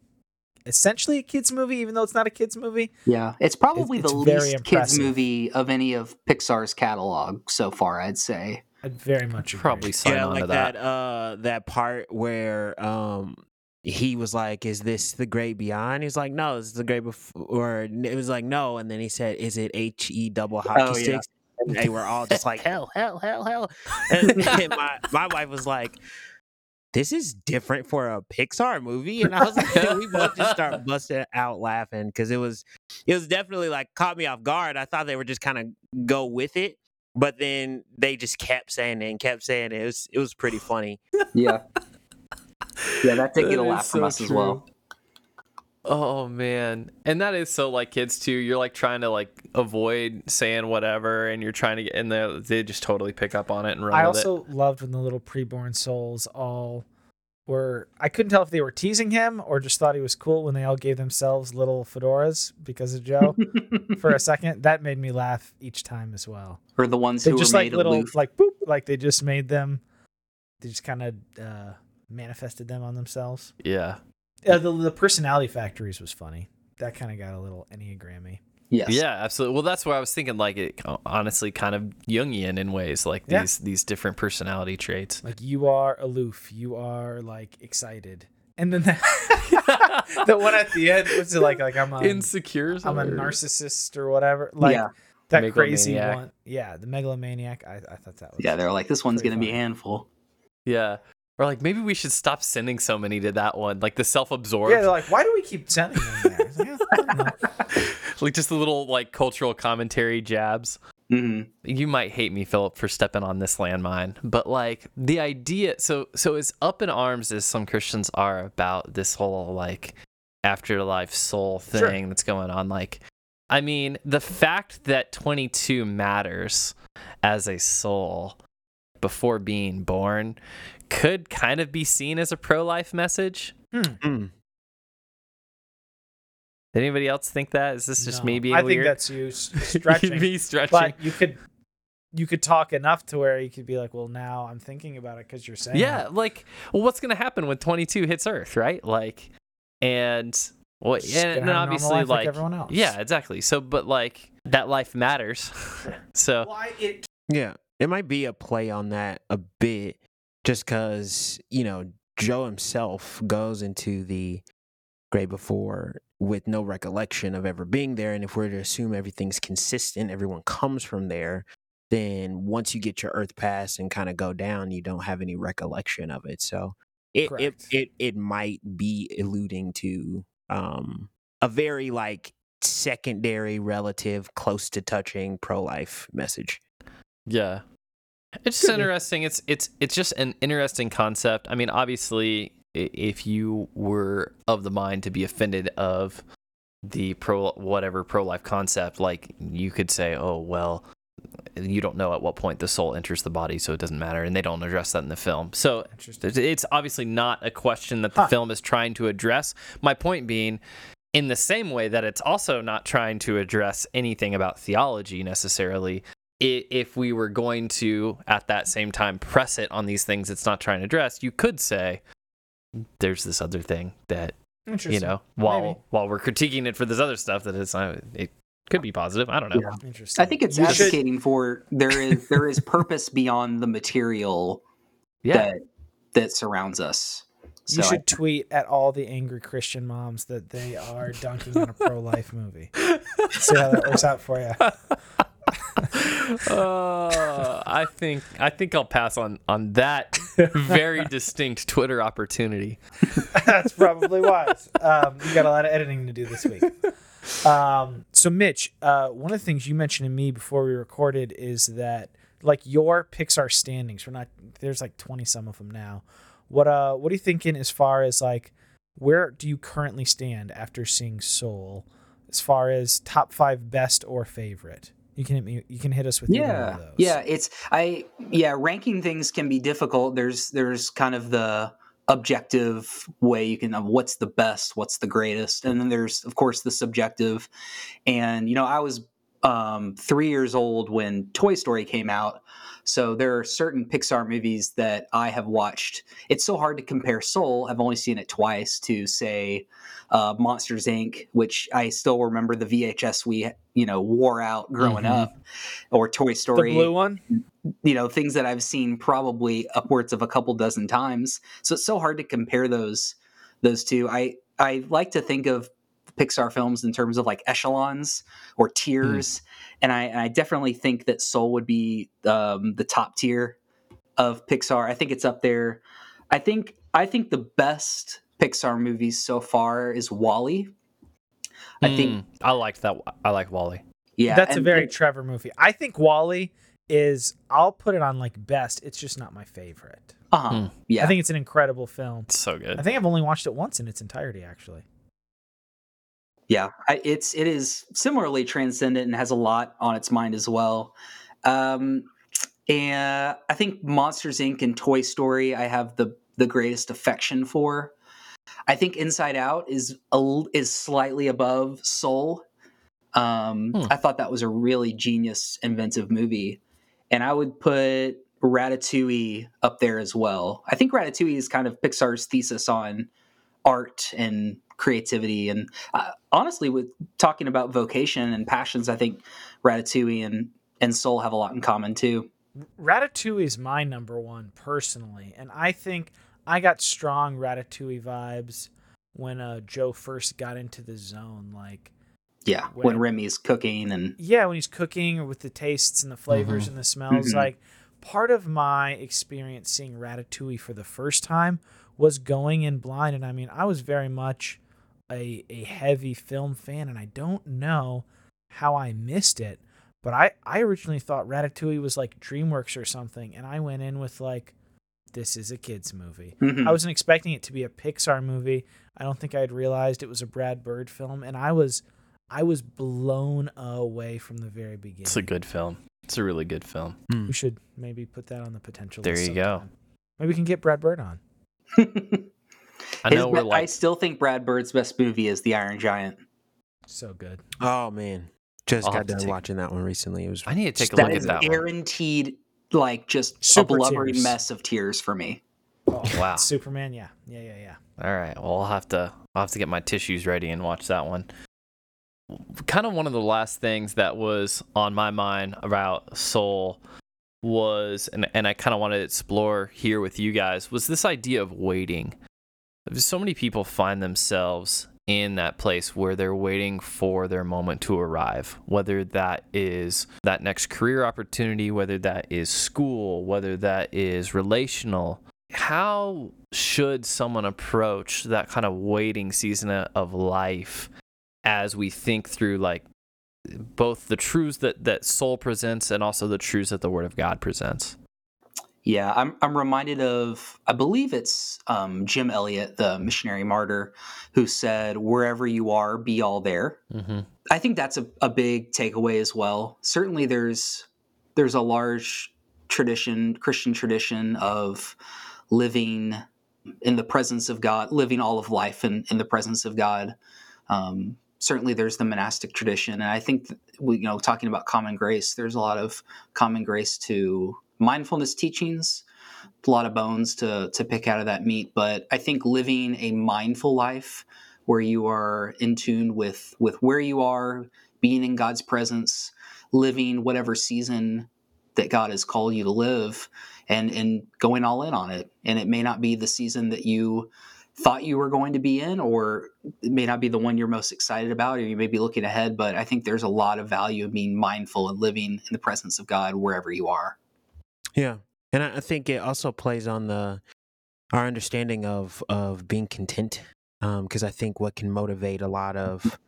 essentially a kids movie, even though it's not a kids movie. Yeah, it's probably it's the very least kids movie of any of Pixar's catalog so far. I'd say. I'd very much agree. Probably sign yeah, on like to that. that. uh that part where um he was like, "Is this the great beyond?" He's like, "No, this is the great before." Or it was like, "No," and then he said, "Is it H E double hockey Oh, yeah. sticks?" And they were all just like, "Hell, hell, hell, hell!" And, and my my wife was like, this is different for a Pixar movie. And I was like, we both just start busting out laughing because it was, it was definitely like caught me off guard. I thought they were just kind of go with it, but then they just kept saying it and kept saying it. It was, it was pretty funny. Yeah. Yeah, that did get a That is laugh from so us as well. Oh man. And that is so like kids too. You're like trying to like avoid saying whatever and you're trying to get and they they just totally pick up on it and run I with also loved when the little preborn souls all were. I couldn't tell if they were teasing him or just thought he was cool when they all gave themselves little fedoras because of Joe for a second. That made me laugh each time as well. or the ones They who just were like made little aloof. like boop, like they just made them. They just kind of uh, manifested them on themselves. Yeah. Uh, the the personality factories was funny. That kind of got a little enneagrammy. Yes. Yeah, absolutely. Well, that's where I was thinking like it honestly kind of Jungian in ways like Yeah. these these different personality traits. Like you are aloof, you are like excited, and then the, the one at the end was it like like I'm a Insecure. I'm a narcissist or whatever. Like yeah. that crazy one. Yeah, the megalomaniac. I, I thought that was Yeah, they're like, this one's going to be a handful. Yeah. Or like maybe we should stop sending so many to that one, like the self-absorbed, Yeah, they're like, why do we keep sending them there? Like, "Yeah, I don't know." like just the little like cultural commentary jabs. hmm you might hate me philip for stepping on this landmine but like the idea so so as up in arms as some christians are about this whole like afterlife soul thing Sure. that's going on like i mean the fact that 22 matters as a soul before being born could kind of be seen as a pro-life message Mm. anybody else think that is this just No, me being I weird think that's you stretching. me stretching but you could you could talk enough to where you could be like, well, now I'm thinking about it because you're saying. Yeah, it. like, well, what's gonna happen when 22 hits Earth, right? Like, and well, Just and, gonna and have obviously, like like, everyone else. yeah, exactly. So, but like, that life matters. so, Why it Yeah, it might be a play on that a bit, just because you know Joe himself goes into the grave before with no recollection of ever being there, and if we're to assume everything's consistent, everyone comes from there. Then once you get your Earth pass and kind of go down, you don't have any recollection of it. So it it it, it might be alluding to um a very like secondary relative close to touching pro life message. yeah, it's just interesting. It's it's it's just an interesting concept. I mean, obviously, if you were of the mind to be offended of the pro whatever pro life concept, like you could say, oh well. You don't know at what point the soul enters the body, so it doesn't matter, and they don't address that in the film. So? It's- It's obviously not a question that the Huh. film is trying to address. My point being, in the same way that it's also not trying to address anything about theology necessarily. I- If we were going to, at that same time, press it on these things it's not trying to address, you could say there's this other thing that you know while Maybe. while we're critiquing it for this other stuff that it's uh, it could be positive. I don't know. Yeah. Interesting. I think it's You should- advocating for there is there is purpose beyond the material Yeah, that that surrounds us. So You I- should tweet at all the angry Christian moms that they are dunking on a pro-life movie. See how that works out for you. Uh, I think I think I'll pass on on that very distinct Twitter opportunity. That's probably wise. Um, you got a lot of editing to do this week. Um, so, Mitch, uh, one of the things you mentioned to me before we recorded is that like your Pixar standings. We're not there's like twenty some of them now. What uh, what are you thinking as far as like where do you currently stand after seeing Soul, as far as top five best or favorite? You can hit me. You can hit us with yeah of those. yeah it's i yeah ranking things can be difficult there's there's kind of the objective way you can of what's the best what's the greatest and then there's of course the subjective and you know i was um, three years old when toy story came out so there are certain pixar movies that i have watched it's so hard to compare soul i've only seen it twice to say uh, monsters inc which i still remember the vhs we you know wore out growing Mhm. up or toy Story, The blue one. you know things that i've seen probably upwards of a couple dozen times so it's so hard to compare those those two i i like to think of pixar films in terms of like echelons or tiers and i i definitely think that soul would be um, the top tier of pixar i think it's up there i think I think the best Pixar movies so far is WALL-E. I think Mm, I liked that. I like WALL-E. yeah, That's a very and- Trevor movie. I think WALL-E is. I'll put it on like best. It's just not my favorite. uh-huh. Hmm. yeah. I think it's an incredible film. It's so good. I think I've only watched it once in its entirety, actually. Yeah, I, it's it is similarly transcendent and has a lot on its mind as well. Um, and I think Monsters Inc. and Toy Story I have the the greatest affection for. I think Inside Out is a, is slightly above Soul. Um, Hmm. I thought that was a really genius, inventive movie, and I would put Ratatouille up there as well. I think Ratatouille is kind of Pixar's thesis on art and creativity and uh, honestly with talking about vocation and passions i think ratatouille and, and soul have a lot in common too Ratatouille is my number one personally, and I think I got strong Ratatouille vibes when uh, Joe first got into the zone. Like, yeah When- when remy's cooking and yeah, when he's cooking with the tastes and the flavors Mhm. and the smells. Mhm. Like, part of my experience seeing Ratatouille for the first time was going in blind, and I mean, I was very much a a heavy film fan, and I don't know how I missed it. But I, I originally thought Ratatouille was like DreamWorks or something, and I went in with like, this is a kids movie. Mhm. I wasn't expecting it to be a Pixar movie. I don't think I had realized it was a Brad Bird film, and I was, I was blown away from the very beginning. It's a good film. It's a really good film. We should maybe put that on the potential. There you go. Maybe we can get Brad Bird on. I know be- we're I still think brad bird's best movie is the iron giant So good. Oh man, just I'll got done take- watching that one recently. It was I need to take a look at that one. guaranteed like just Super a blubbery tears. mess of tears for me Oh, Wow. Superman. Yeah. Yeah. Yeah. Yeah. All right. Well, I'll have to I'll have to get my tissues ready and watch that one. Kind of one of the last things that was on my mind about Soul was and and I kind of want to explore here with you guys was this idea of waiting. So many people find themselves in that place where they're waiting for their moment to arrive, whether that is that next career opportunity, whether that is school, whether that is relational. How should someone approach that kind of waiting season of life as we think through like both the truths that that soul presents and also the truths that the word of God presents? Yeah, I'm I'm reminded of I believe it's um, Jim Elliot, the missionary martyr, who said, "Wherever you are, be all there." Mm-hmm. I think that's a, a big takeaway as well. Certainly, there's there's a large tradition, Christian tradition of living in the presence of God, living all of life in, in the presence of God. Um, certainly, there's the monastic tradition, and I think we, you know, talking about common grace, there's a lot of common grace to mindfulness teachings. A lot of bones to to pick out of that meat, but I think living a mindful life where you are in tune with with where you are, being in God's presence, living whatever season that God has called you to live, and and going all in on it. And it may not be the season that you thought you were going to be in, or it may not be the one you're most excited about, or you may be looking ahead. But I think there's a lot of value in being mindful and living in the presence of God wherever you are. Yeah, and I think it also plays on the our understanding of of being content, um, because I think what can motivate a lot of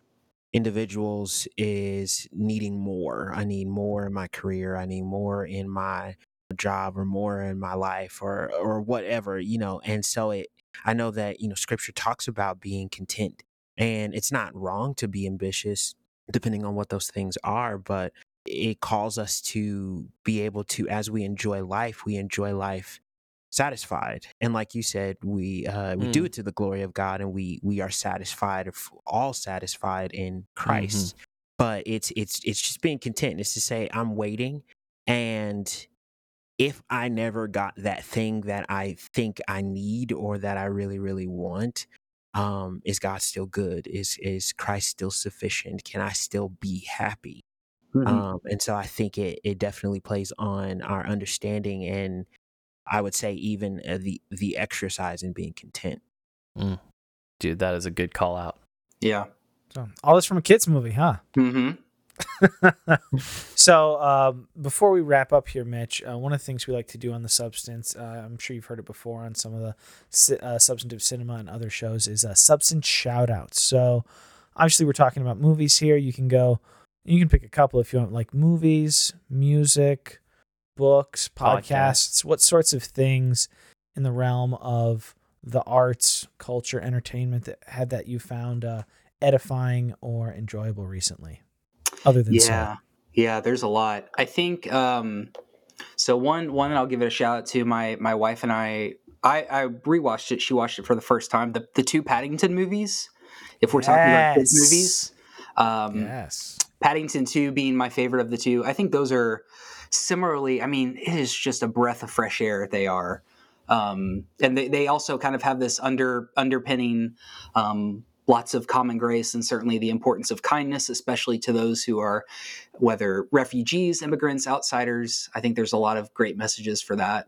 individuals is needing more. I need more in my career. I need more in my job, or more in my life, or or whatever you know. And so it, I know that you know Scripture talks about being content, and it's not wrong to be ambitious, depending on what those things are, but it calls us to be able to as we enjoy life we enjoy life satisfied. And like you said we uh we do Mm. it to the glory of god and we we are satisfied of all satisfied in christ. But it's it's it's just being content. It's to say i'm waiting and if i never got that thing that i think i need or that i really really want um is god still good? Is is christ still sufficient? Can i still be happy um, and so I think it, it definitely plays on our understanding and I would say even uh, the the exercise in being content. Mm. Dude, that is a good call out. yeah. So all this from a kids movie, huh? Mm-hmm. so um, before we wrap up here, Mitch, uh, one of the things we like to do on the Substance, uh, I'm sure you've heard it before on some of the uh, substantive cinema and other shows, is a substance shout out. So obviously, we're talking about movies here. You can go, you can pick a couple if you want, like movies, music, books, podcasts, what sorts of things in the realm of the arts, culture, entertainment that had that you found uh, edifying or enjoyable recently? other than yeah. Yeah there's a lot. I think um so one one i'll give it a shout out to my my wife and i i i rewatched it. She watched it for the first time. The, the two paddington movies if we're talking about kids movies. Um yes. Paddington 2 being my favorite of the two i think those are similarly i mean it is just a breath of fresh air they are um and they, they also kind of have this under underpinning um lots of common grace and certainly the importance of kindness especially to those who are whether refugees immigrants outsiders i think there's a lot of great messages for that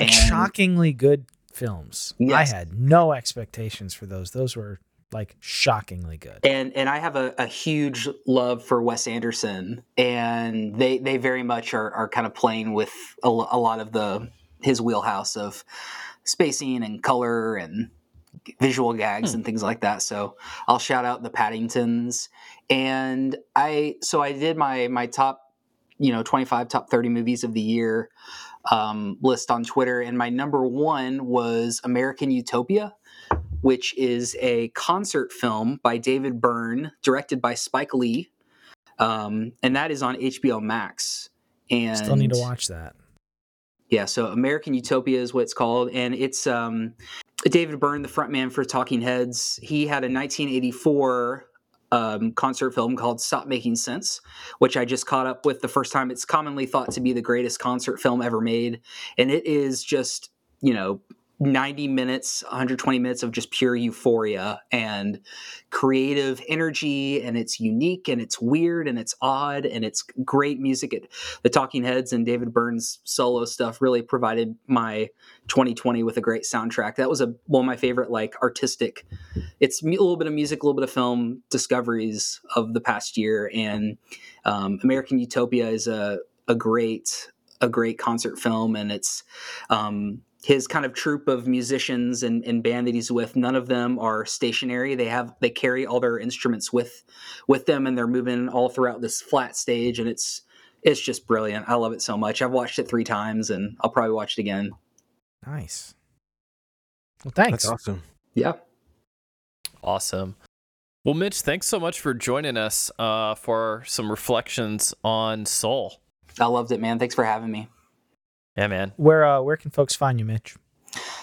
And And- shockingly good films. Yes. I had no expectations for those. Those were like shockingly good. and and I have a, a huge love for Wes Anderson, and they they very much are are kind of playing with a, a lot of the his wheelhouse of spacing and color and visual gags and things like that. So I'll shout out the Paddingtons, and I so I did my my top you know 25 top 30 movies of the year um, list on Twitter, and my number one was American Utopia which is a concert film by David Byrne, directed by Spike Lee, um, and that is on HBO Max. And Still need to watch that. yeah, so American Utopia is what it's called, and it's um, David Byrne, the frontman for Talking Heads. He had a 1984 um, concert film called "Stop Making Sense," which I just caught up with the first time. It's commonly thought to be the greatest concert film ever made, and it is just you know 90 minutes 120 minutes of just pure euphoria and creative energy and it's unique and it's weird and it's odd and it's great music. It, the talking heads and david byrne's solo stuff really provided my 2020 with a great soundtrack. That was a one of my favorite like artistic it's a little bit of music a little bit of film discoveries of the past year and um, american utopia is a, a great a great concert film and it's um, his kind of troupe of musicians and, and band that he's with none of them are stationary they have they carry all their instruments with with them and they're moving all throughout this flat stage and it's it's just brilliant i love it so much i've watched it three times and i'll probably watch it again Nice. Well, thanks. That's awesome. yeah Awesome. Well, Mitch, thanks so much for joining us uh, for some reflections on Soul. i loved it man thanks for having me Yeah, man. Where uh, where can folks find you, Mitch?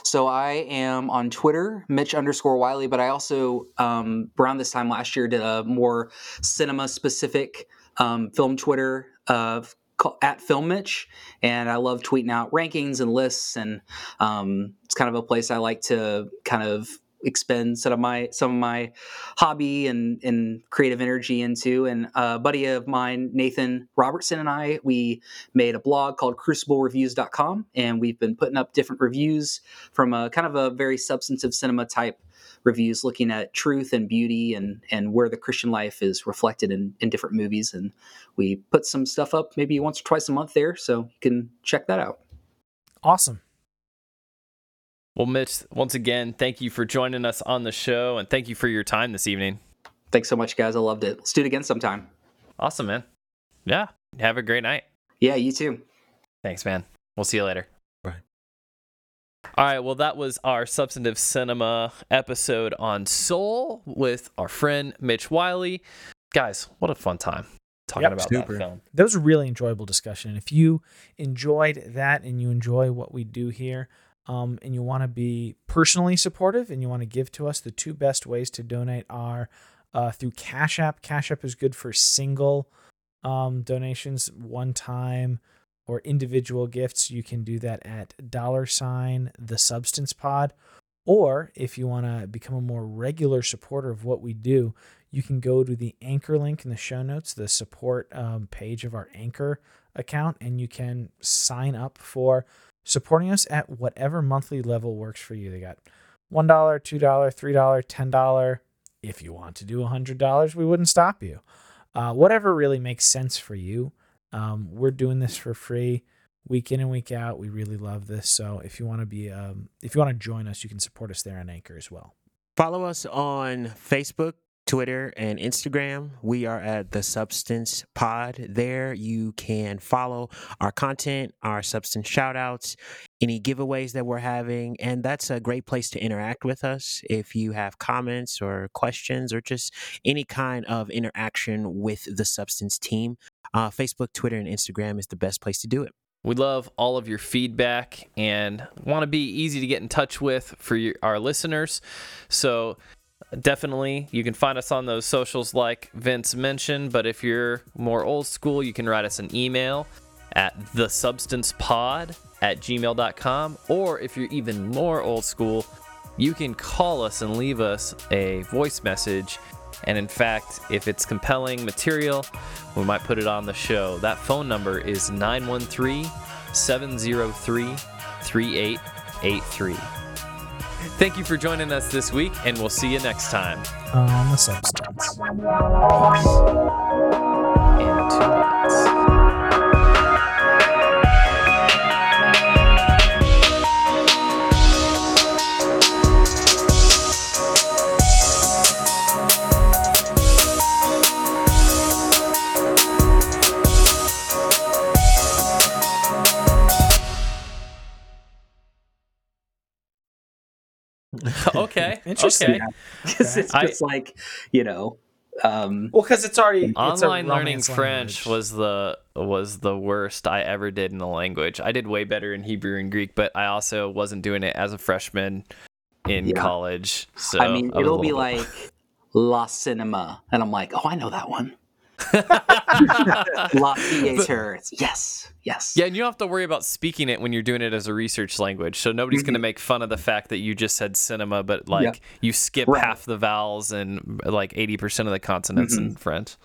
So I am on Twitter, Mitch underscore Wiley, but I also um, around this time last year did a more cinema specific um, film Twitter of at Film Mitch, and I love tweeting out rankings and lists, and um, it's kind of a place I like to kind of expend some of my some of my hobby and and creative energy into. And a buddy of mine, Nathan Robertson, and I, we made a blog called CrucibleReviews.com, and we've been putting up different reviews from a kind of a very substantive cinema type reviews looking at truth and beauty and and where the christian life is reflected in in different movies and we put some stuff up maybe once or twice a month there so you can check that out Awesome. Well, Mitch, once again, thank you for joining us on the show and thank you for your time this evening. thanks so much guys i loved it let's do it again sometime Awesome, man. Yeah. Have a great night. yeah you too Thanks, man. We'll see you later. Bye. All right. Well, that was our substantive cinema episode on Soul with our friend Mitch Wiley. Guys, what a fun time talking Yep. about Super. that film. That was a really enjoyable discussion. If you enjoyed that and you enjoy what we do here, um, and you want to be personally supportive and you want to give to us, the two best ways to donate are uh, through Cash App. Cash App is good for single um, donations, one time or individual gifts. You can do that at dollar sign the substance pod. Or if you want to become a more regular supporter of what we do, you can go to the anchor link in the show notes, the support um, page of our anchor account, and you can sign up for supporting us at whatever monthly level works for you. They got $1, $2, $3, $10. If you want to do $100, we wouldn't stop you. uh, whatever really makes sense for you. Um, we're doing this for free week in and week out. We really love this. So if you want to be, um, if you want to join us, you can support us there on Anchor as well. Follow us on Facebook, Twitter, and Instagram. We are at the Substance Pod. There you can follow our content, our Substance shoutouts, any giveaways that we're having. And that's a great place to interact with us. If you have comments or questions or just any kind of interaction with the Substance team, uh, Facebook, Twitter, and Instagram is the best place to do it. We love all of your feedback and want to be easy to get in touch with for your, our listeners. So definitely you can find us on those socials like Vince mentioned. But if you're more old school, you can write us an email at thesubstancepod at gmail.com. Or if you're even more old school, you can call us and leave us a voice message. And in fact, if it's compelling material, we might put it on the show. That phone number is 913 703 3883. Thank you for joining us this week, and we'll see you next time. On the substance. In two minutes. okay. Interesting. Okay. Because it's I- like, you know, um, Well, because it's already it's Online learning Romance French language. was the was the worst I ever did in the language. I did way better in Hebrew and Greek, but I also wasn't doing it as a freshman in Yeah. college. So I mean, was it'll be little bit- like La Cinema. And I'm like, oh, I know that one. La Theater. Yes, yes. Yeah, and you don't have to worry about speaking it when you're doing it as a research language. So nobody's going to mm-hmm. make fun of the fact that you just said cinema, but like you skip Right. half the vowels and like 80% of the consonants in mm-hmm. French.